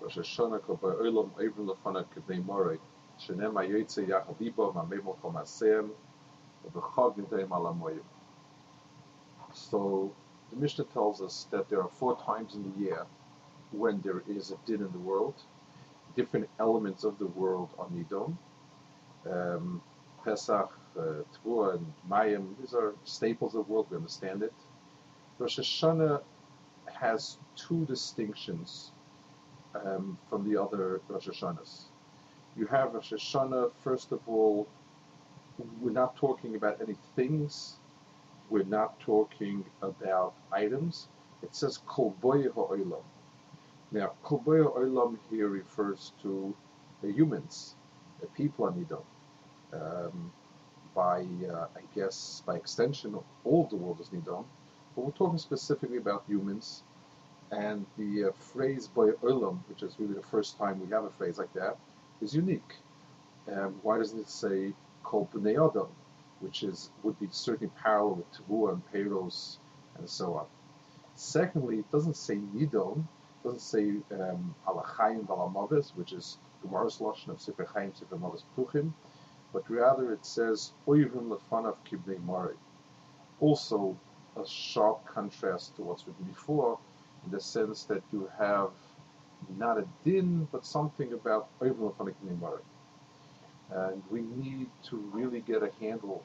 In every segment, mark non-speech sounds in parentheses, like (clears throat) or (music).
Rosh Hashanah Olam Kibnei Yachad Ibo Mamemo So the Mishnah tells us that there are four times in the year when there is a din in the world. Different elements of the world are Nidom. Um, Pesach, uh, Tvua, and Mayim, these are staples of the world, we understand it. Rosh Hashanah has two distinctions um, from the other Rosh Hashanahs. You have Rosh Hashanah, first of all, we're not talking about any things, we're not talking about items. It says Kol Boye Ha'olam. Now, Kol Boye Ha'olam here refers to the humans, the people on Nidon. Um, by, uh, I guess, by extension, all the world is Nidon. But we're talking specifically about humans. And the uh, phrase Boy Olam, which is really the first time we have a phrase like that, is unique. Um, why doesn't it say Kol Adam, which is would be certainly parallel with Tavua and Peros and so on. Secondly, it doesn't say Nidon, it doesn't say um, Alachayim which is Gemara's Lashon of Sefer Chaim, Sefer Mavis Puchim, but rather it says Oivim Lefanav Kibnei Mari. Also, a sharp contrast to what's written before, in the sense that you have not a din, but something about And we need to really get a handle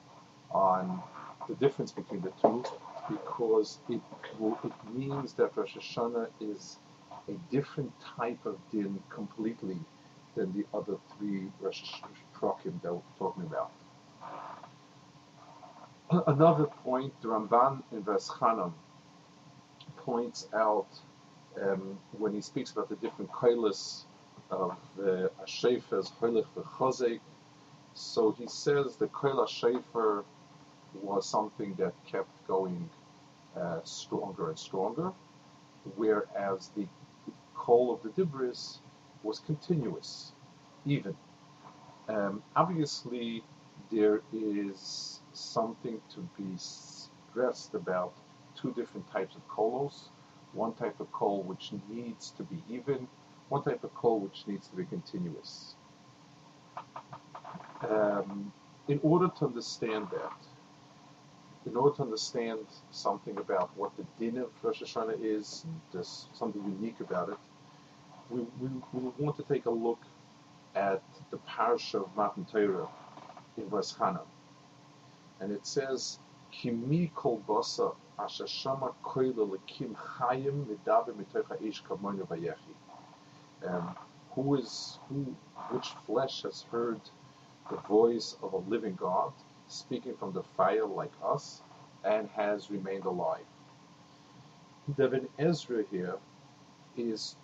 on the difference between the two, because it, will, it means that Rosh Hashanah is a different type of din completely than the other three Rosh Prokim that we're talking about. (clears throat) Another point, the Ramban in Veschanan points out um, when he speaks about the different kailas of the uh, Ashefes, Holich. So he says the Kaila Shefer was something that kept going uh, stronger and stronger, whereas the call of the Dibris was continuous, even. Um, obviously, there is something to be stressed about two different types of kolos. One type of kol which needs to be even, one type of kol which needs to be continuous. Um, in order to understand that, in order to understand something about what the din of Rosh Hashanah is, there's something unique about it, we, we, we want to take a look at the parsha of Matan Torah in Veschanan. And it says, Kimi kol basa Um, who is, who, which flesh has heard the voice of a living God speaking from the fire like us and has remained alive. Devin Ezra here is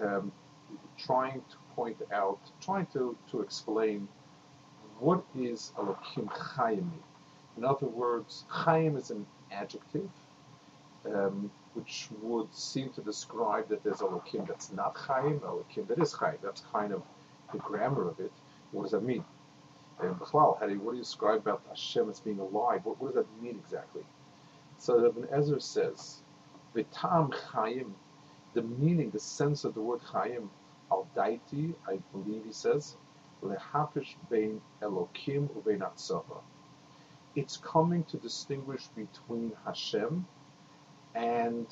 um, trying to point out, trying to, to explain what is Elokim Chaim. In other words, Chaim is an adjective um, which would seem to describe that there's Elokim that's not Chaim, Elokim that is Chaim. That's kind of the grammar of it. What does that mean? And Bechlal, what do you describe about Hashem as being alive? What, what does that mean exactly? So Ibn Ezra says, Vitam Chaim, the meaning, the sense of the word Chaim, al daiti, I believe he says, lehapish bein Elokim ubein. It's coming to distinguish between Hashem and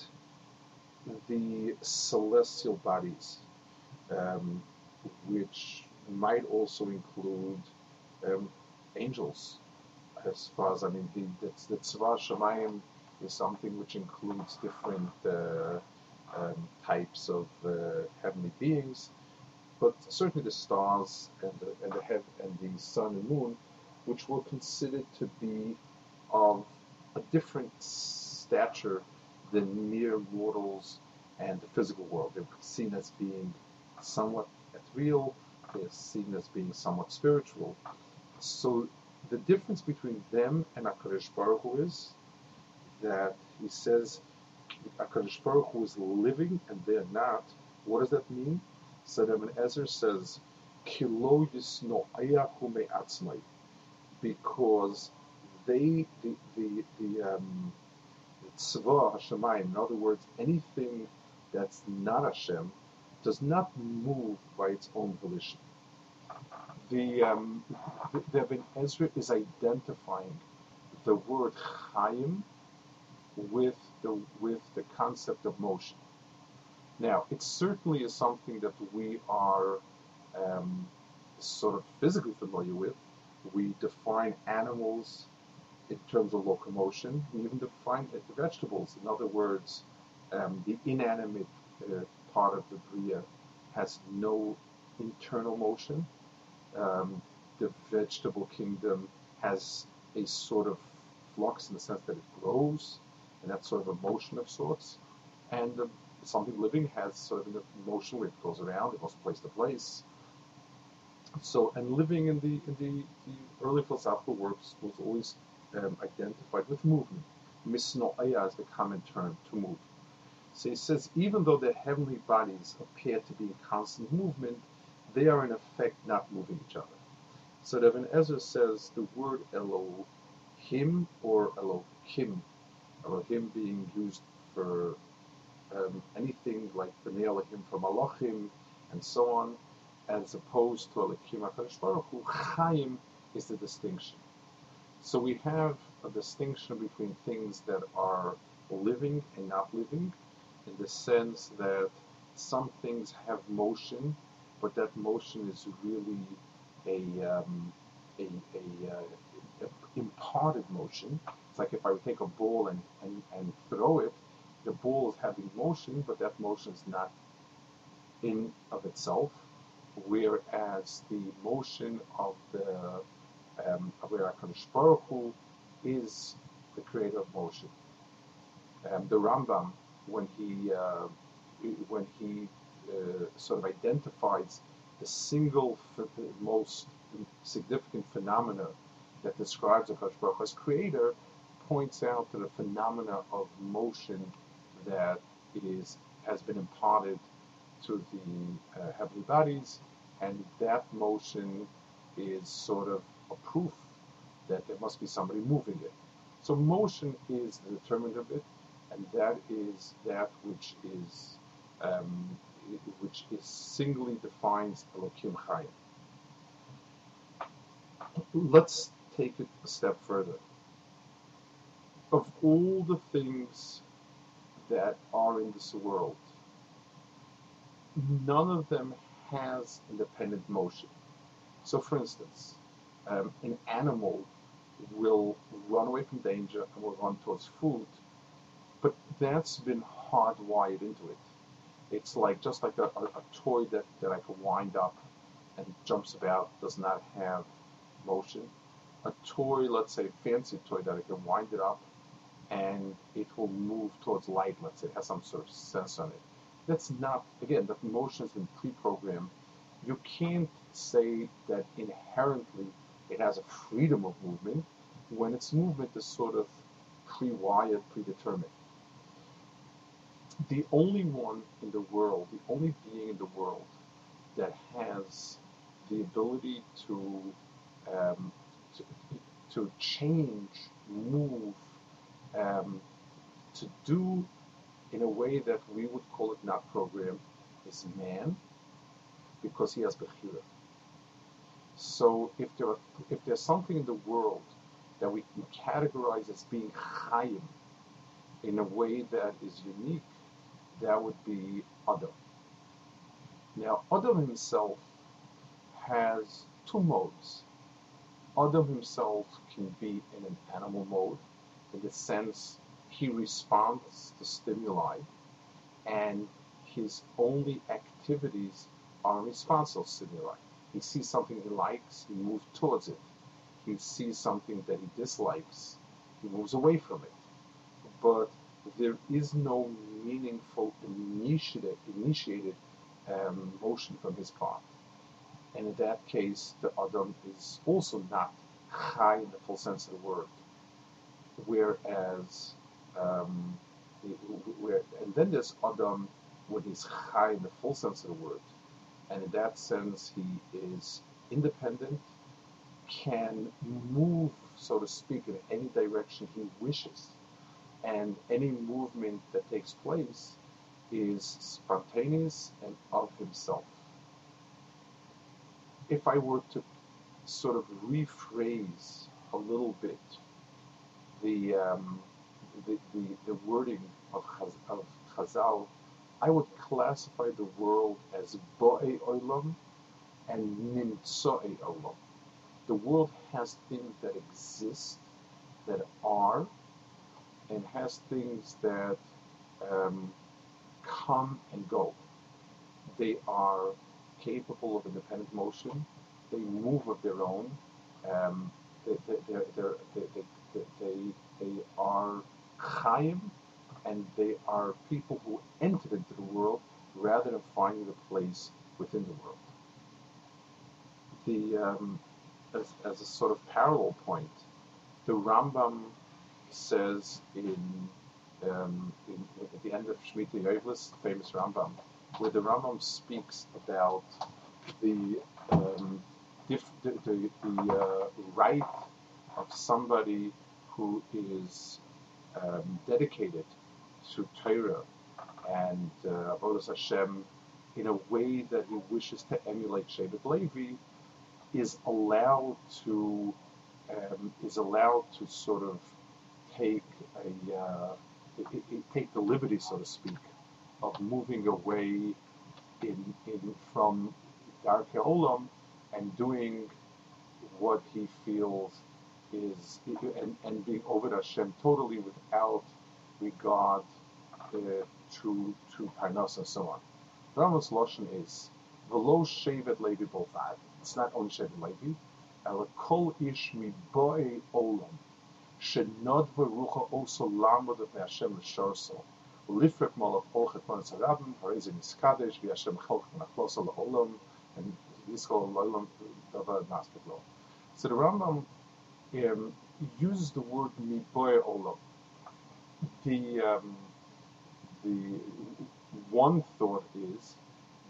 the celestial bodies, um, which might also include um, angels. As far as I mean, the the, the Tzva Shemayim is something which includes different uh, um, types of uh, heavenly beings, but certainly the stars and the and the and the sun and moon, which were considered to be of a different stature than mere mortals and the physical world. They were seen as being somewhat ethereal, they're seen as being somewhat spiritual. So the difference between them and HaKadosh Baruch Hu is that he says HaKadosh Baruch Hu is living and they're not. What does that mean? So that Ezra says, Kilo yisno'ayahu me'atzmai, because they, the, the, the, um, Hashemayim, in other words, anything that's not Hashem, does not move by its own volition. The, um, the, the Ezra is identifying the word Chaim with the with the concept of motion. Now, it certainly is something that we are um, sort of physically familiar with. We define animals in terms of locomotion. We even define the vegetables. In other words, um, the inanimate uh, part of the bria has no internal motion. Um, the vegetable kingdom has a sort of flux in the sense that it grows, and that's sort of a motion of sorts. And something living has sort of a motion where it goes around, it goes place to place. So, and living in the in the, the early philosophical works was always um, identified with movement. Misno'aya is the common term to move. So he says, even though the heavenly bodies appear to be in constant movement, they are in effect not moving each other. So when Ezra says the word Elohim or Elohim, Elohim being used for um, anything like the Elohim from Elohim and so on, as opposed to Elohim HaKadosh Baruch Hu, Chaim is the distinction. So we have a distinction between things that are living and not living, in the sense that some things have motion, but that motion is really a, um, a, a, uh, a, imparted motion. It's like if I would take a ball and, and, and throw it, the ball is having motion, but that motion is not in of itself, whereas the motion of the um, Baruch Hu is the creator of motion. Um, the Rambam, when he uh, when he uh, sort of identifies the single most significant phenomena that describes HaKadosh Baruch as creator, points out to the phenomena of motion that is has been imparted to the uh, heavenly bodies, and that motion is sort of a proof that there must be somebody moving it. So motion is the determinant of it, and that is that which is um, which is singly defines Elokim Chayim. Let's take it a step further. Of all the things that are in this world, none of them has independent motion. So, for instance, um, an animal will run away from danger and will run towards food, but that's been hardwired into it. It's like just like a, a, a toy that, that I can wind up and jumps about does not have motion. A toy, let's say fancy toy that I can wind it up and it will move towards light, let's say, it has some sort of sense on it. That's not, again, the motion has been pre-programmed. You can't say that inherently it has a freedom of movement when its movement is sort of pre-wired, predetermined. The only one in the world, the only being in the world that has the ability to um, to, to, change, move, um, to do in a way that we would call it not programmed is man, because he has bechira. So if there are, if there's something in the world that we can categorize as being chayim in a way that is unique, that would be Adam. Now, Adam himself has two modes. Adam himself can be in an animal mode, in the sense he responds to stimuli, and his only activities are to stimuli. He sees something he likes, he moves towards it. He sees something that he dislikes, he moves away from it. But there is no meaningful initiated, initiated um, motion from his part. And in that case, the Adam is also not high in the full sense of the word. Whereas, um, and then there's Adam when he's high in the full sense of the word. And in that sense, he is independent, can move, so to speak, in any direction he wishes. And any movement that takes place is spontaneous and of himself. If I were to sort of rephrase a little bit the um, the, the, the, wording of, Chaz, of Chazal, I would classify the world as Bo'e Olam and Nimtsoe Olam. The world has things that exist, that are, and has things that um, come and go. They are capable of independent motion. They move of their own. Um, they, they, they, they, they, are chayim, and they are people who entered into the world rather than finding a place within the world. The, um, as, as a sort of parallel point, the Rambam says in um, in, at the end of Shemitah Yovlis, the famous Rambam, where the Rambam speaks about the um, the, the, the uh, right of somebody who is um, dedicated to Torah and uh, Avodas Hashem in a way that he wishes to emulate Shevet Levi is allowed to um, is allowed to sort of take a uh, it, it, take the liberty, so to speak, of moving away in, in from Darkei Olam and doing what he feels is and, and being over Hashem totally without regard uh, to to Parnas and so on. Ramos Loshen is Velo Shevet Levi Bolvad. It's not only Shevet Levi. El Kol Ish Mi Boe Olam. Shenod Verucha also Lamod of Hashem L'Shorso. Lifrek Molach Olchet Man Sarabim, Harizim Iskadesh, V'Hashem Chalch Nachlosa La'olam, and Yisrael La'olam Dava Naspik So the Rambam um, uses the word Miboy Olam. The, um, the one thought is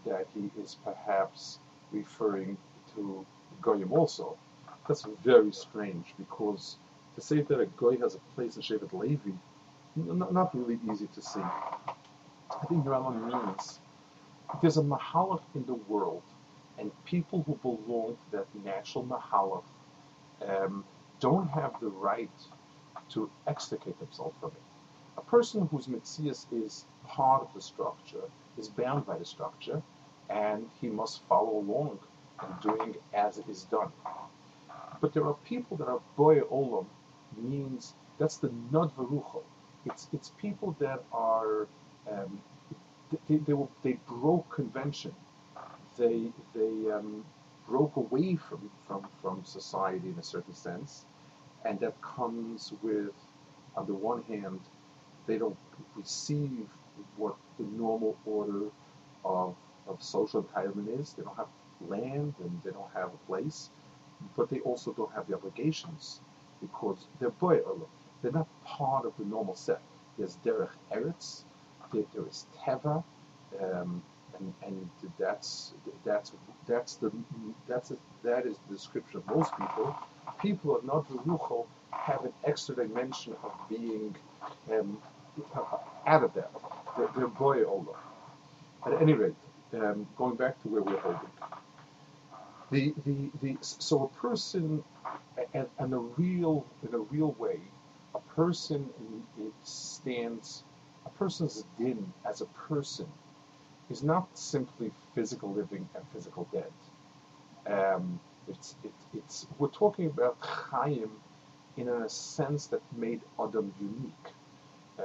that he is perhaps referring to Goyim also. That's very strange because to say that a guy has a place in Shevet Levi, not, not really easy to see. I think the means there's a mahalach in the world, and people who belong to that natural mahalach um, don't have the right to extricate themselves from it. A person whose mitzias is part of the structure is bound by the structure, and he must follow along in doing as it is done. But there are people that are boy olam means that's the Nodvarucho. It's it's people that are um, they, they, were, they broke convention. They they um, broke away from, from from society in a certain sense, and that comes with, on the one hand, they don't receive what the normal order of of social entitlement is. They don't have land and they don't have a place, but they also don't have the obligations because they're boy They're not part of the normal set. There's derech eretz, there is teva, um, and, and that's that's that's the that's a, that is the description of most people. People who are not ruchel have an extra dimension of being um, out of that. They're, they're boy At any rate, um, going back to where we're holding. The, the, the, so a person and, and a real, in a real way, a person stands, a person's din as a person is not simply physical living and physical dead. Um, it's, it, it's, we're talking about Chaim in a sense that made Adam unique.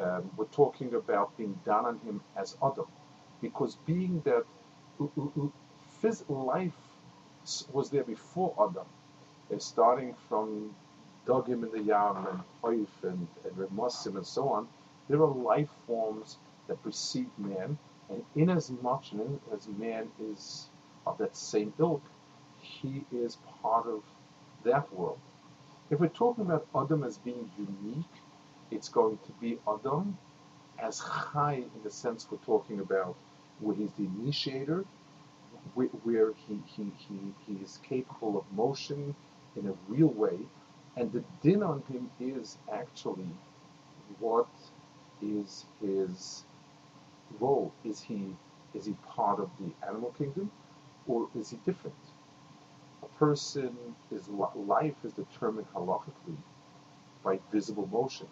Um, we're talking about being done on him as Adam, because being that physical life was there before Adam, starting from Dogim in the Yam and Oif and, and Remosim and so on, there are life forms that precede man, And inasmuch as man is of that same ilk, he is part of that world. If we're talking about Adam as being unique, it's going to be Adam as high in the sense we're talking about, where he's the initiator, where he, he, he, he is capable of motion in a real way, and the din on him is actually what is his role? Is he is he part of the animal kingdom, or is he different? A person is life is determined halachically by visible motion,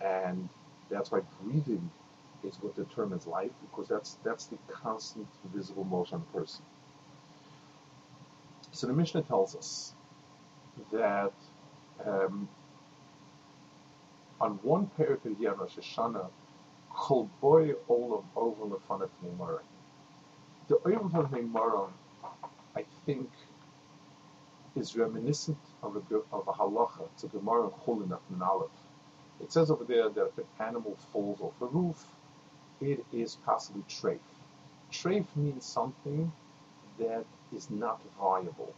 and that's why breathing is what determines life because that's that's the constant visible motion of a person. So the Mishnah tells us that um, on one parak of Rosh Hashanah, Kol boy olam over lefanat Neimara. The olam of Neimara, I think, is reminiscent of a, of a halacha. It's a Gemara in Chulin in Aleph. It says over there that if an animal falls off a roof, it is possibly treif. Treif means something that is not viable.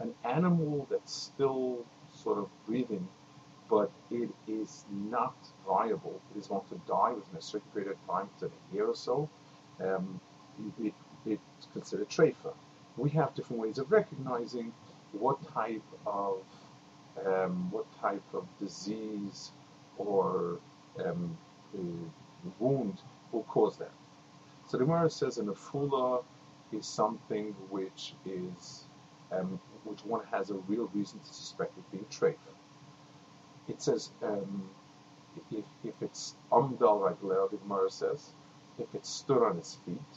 An animal that's still sort of breathing, but it is not viable. It is going to die within a certain period of time, within a year or so. Um, it, it, it's considered treifa. We have different ways of recognizing what type of um, what type of disease or um, wound will cause that. So the Gemara says an afula is something which is um, which one has a real reason to suspect it being treif. Says um, if, if it's amdal ragleo, the Gemara says, if it stood on its feet,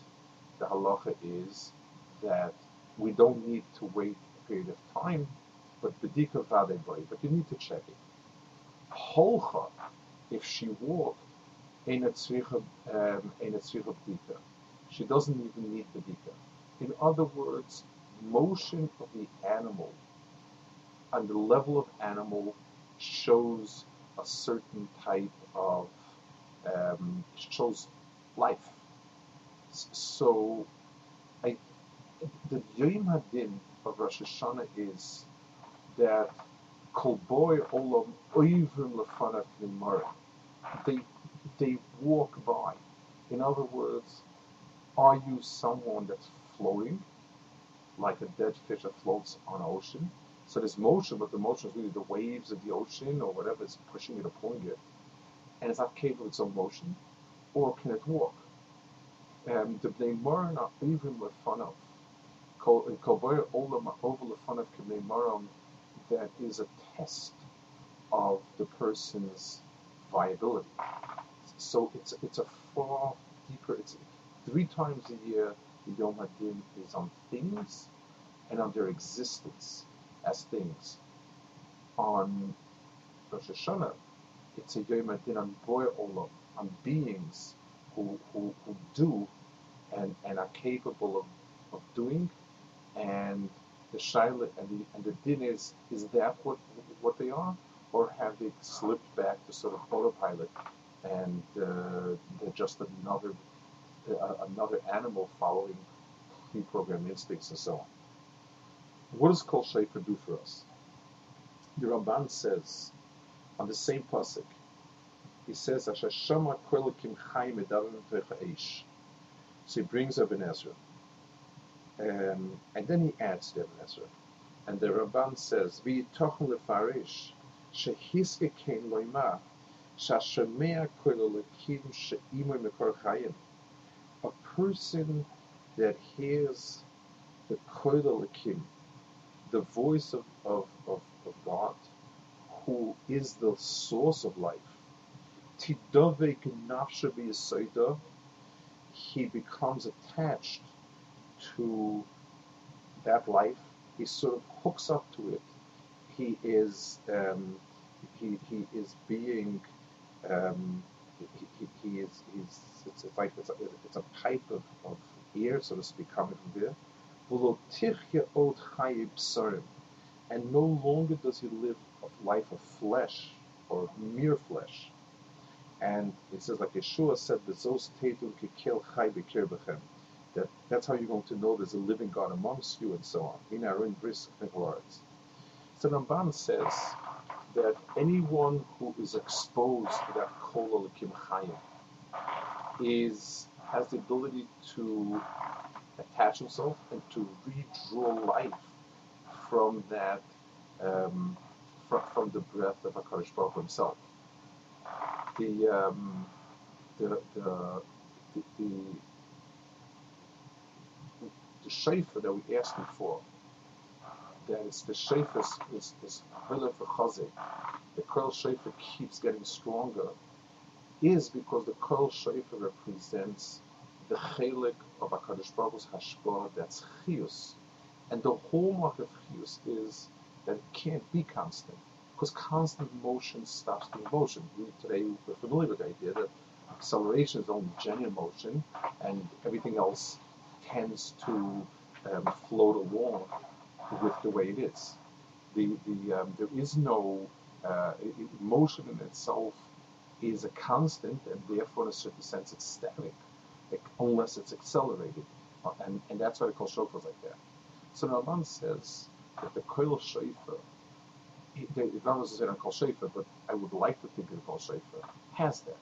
the halacha is that we don't need to wait a period of time, but bedika vade but you need to check it. Holcha, if she walked, in a um. She doesn't even need bedika. In other words, motion of the animal and the level of animal shows a certain type of um, shows life. So, I, the Yom Hadin of Rosh Hashanah is that Kol boy olam oivrim lefanav They they walk by. In other words, are you someone that's floating? like a dead fish that floats on an ocean. So there's motion, but the motion is really the waves of the ocean or whatever is pushing it or pulling it. And it's not capable of its own motion. Or can it walk? Um, the Bnei Moran are even with fun of. That is a test of the person's viability. So it's it's a far deeper. It's three times a year the Yom Hadin is on things and on their existence things. On Rosh Hashanah, it's a Yom Hadin on Boy Olam, on beings who, who, who do and, and are capable of, of doing. And the Shaila and the, and the din is, is that what, what they are? Or have they slipped back to sort of autopilot and uh, they're just another another animal following pre-programmed instincts and so on. What does Kol Shefer do for us? The Ramban says on the same pasuk, he says. So he brings an Ezra, um, and then he adds the Ezra, and the Ramban says, "V'yitochen lefarish shehiske kein loima shashemea koelikim sheimoy mekor chayim." a person that hears the Koidalakim, the voice of, of, of, of, God, who is the source of life, he becomes attached to that life. He sort of hooks up to it. He is um, he, he is being um, he, he, he is he's it's, like it's a, it's a pipe of, of air, so to speak, coming from there. And no longer does he live a life of flesh or mere flesh. And it says, like Yeshua said, "Bezos tetum kikel chai bekir. That that's how you're going to know there's a living God amongst you, and so on. In our own bris words. So Ramban says that anyone who is exposed to that kol chayim is has the ability to attach himself and to redraw life from that um, from, from the breath of Hakadosh Baruch himself. The um, the the the, the, the shayfa that we asked before, that is the shayfa is is, is for chazek. The curl shayfa keeps getting stronger, is because the curl shayfa represents the chelik of Hakadosh Baruch Hu's hashpah that's chiyus, and the hallmark of chiyus is that it can't be constant because constant motion stops the motion. We, today we're familiar with the idea that acceleration is only genuine motion, and everything else tends to um, float along with the way it is. The, the, um, there is no uh, motion in itself is a constant, and therefore, in a certain sense, it's static, unless it's accelerated, uh, and, and that's why they call shofars like that. So Nalman says that the koil shofar not necessarily on Kol Shefer, but I would like to think of Kol Shefer, has that.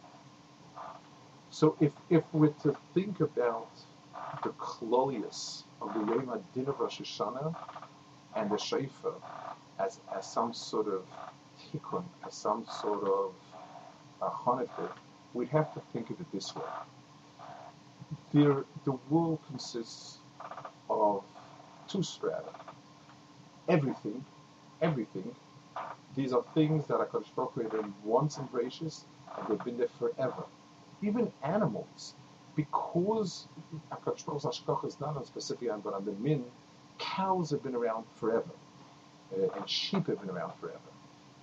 So if, if we're to think about the Klolius of the Yom HaDin of Rosh Hashanah and the Shefer as, as some sort of tikkun, as some sort of uh, Hanukkah, we'd have to think of it this way. There, the world consists of two strata. Everything, everything these are things that are constructed once and gracious, and they've been there forever. Even animals, because HaKadosh Baruch is not on specific but on the min, cows have been around forever, uh, and sheep have been around forever.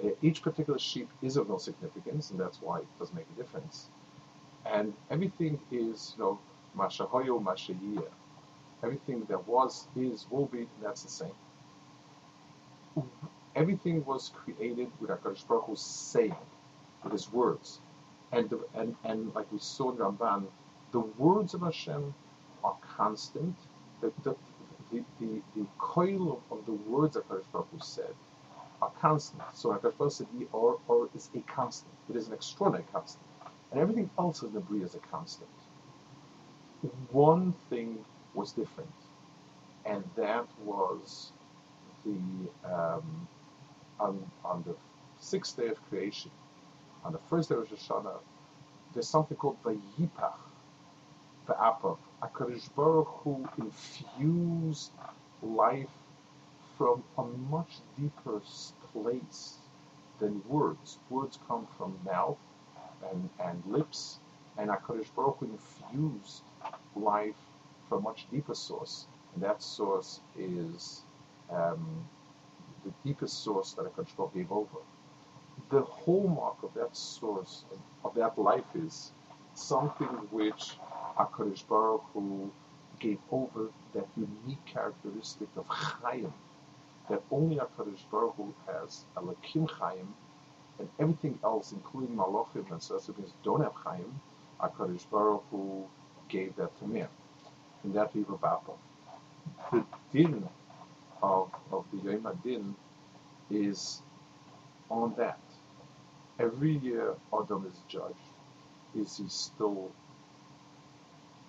Uh, each particular sheep is of no significance, and that's why it doesn't make a difference. And everything is, you know, mashahoyo mashayiyah. Everything that was, is, will be, that's the same everything was created with HaKadosh Baruch Hu saying, with his words. And, the, and, and like we saw in Ramban, the words of Hashem are constant. The, the, the, the, the coil of, of the words that HaKadosh Baruch Hu said are constant. So HaKadosh Baruch said, or, or is a constant. It is an extraordinary constant. And everything else in the Bria is a constant. One thing was different, and that was the um, on, on the sixth day of creation, on the first day of Rosh Hashanah, there's something called the Yipach, the Apav. HaKadosh Baruch Hu infused life from a much deeper place than words. Words come from mouth and, and lips, and HaKadosh Baruch Hu infused life from a much deeper source, and that source is um, the deepest source that a control gave over. The hallmark of that source, of that life, is something which HaKadosh Baruch Hu gave over that unique characteristic of Chaim, that only HaKadosh Baruch Hu has, Elakim Chaim, and everything else, including Malachim and Sesabins, don't have Chaim, HaKadosh Baruch Hu gave that to me. And that we Bapa. The din of, of the Yom Adin is on that. Every year Adam is judged. Is he still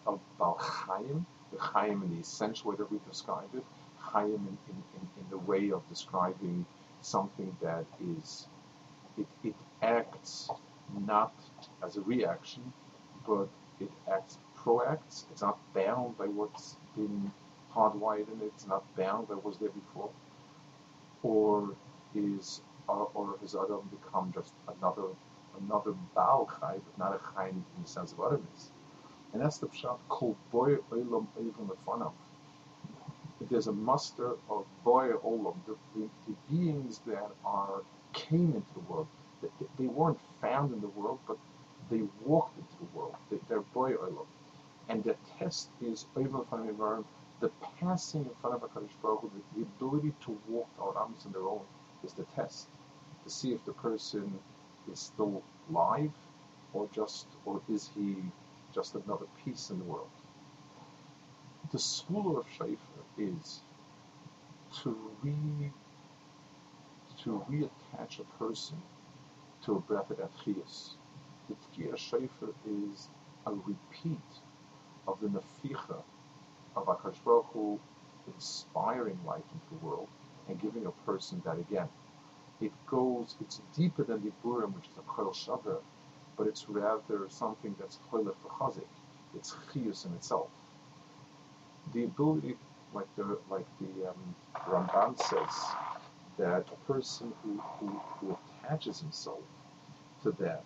a Bal Chaim? The Chaim in the essential way that we describe it, Chaim in, in, in, in the way of describing something that is, it, it acts not as a reaction, but it acts proacts. It's not bound by what's been hardwired in it. It's not bound by what was there before. Or is or, has Adam become just another another Baal Chai, but not a Chai in the sense of Adamis. And that's the Pshat called Boy Olam Evim Lefanav. There's a muster of Boy Olam, the, the, the, beings that are came into the world. They, they weren't found in the world, but they walked into the world. They, are Boy Olam. And the test is Evim Lefanav the passing in front of a Baruch Hu, the, ability to walk our arms on their own is the test to see if the person is still live or just, or is he just another piece in the world? The school of Shaifa is to re to reattach a person to a breath of Atchias. The Tkiya Shaifa is a repeat of the Naficha of Akash Baruch Hu inspiring life into the world and giving a person that again. It goes, it's deeper than the Burim, which is a Chol Shaver, but it's rather something that's Choylech Chazik. It's Chiyus in itself. The ability, like the like the um, Ramban says, that a person who, who, who attaches himself to that,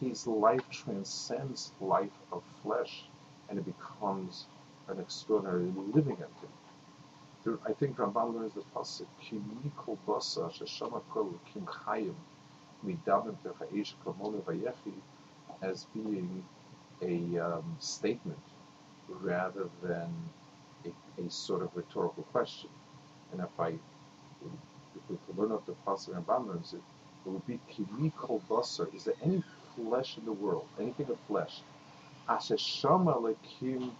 his life transcends life of flesh and it becomes an extraordinary living entity. There, I think Ramban learns the pasuk Kimi kol basa sheshama kol kim chayim midavim techayish kamonu vayechi as being a um, statement rather than a, a, sort of rhetorical question. And if I if we could learn of the pasuk Ramban learns it, it would be Kimi kol basa. Is there any flesh in the world, anything of flesh? Asheshama lekim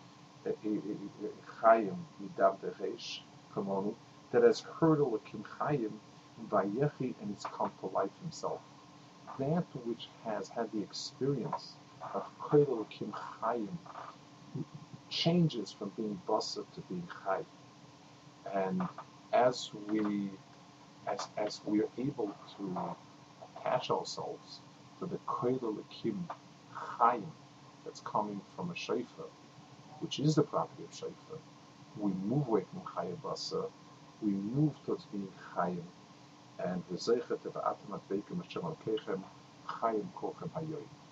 eh, eh, eh, chayim midav techayish kamonu that has heard Elohim Chayim Vayechi and it's come to life himself. That which has had the experience of Koil Elohim Chayim changes from being Basa to being Chay. And as we as, as we are able to attach ourselves to the Koil Elohim Chayim that's coming from a Shaifa, which is the property of Shaifa, we move away from Chayim Basa, we move towards being Chayim, and V'zeichet V'atem Atbeikim Hashem Al kechem Chayim Kolchem Hayoyim.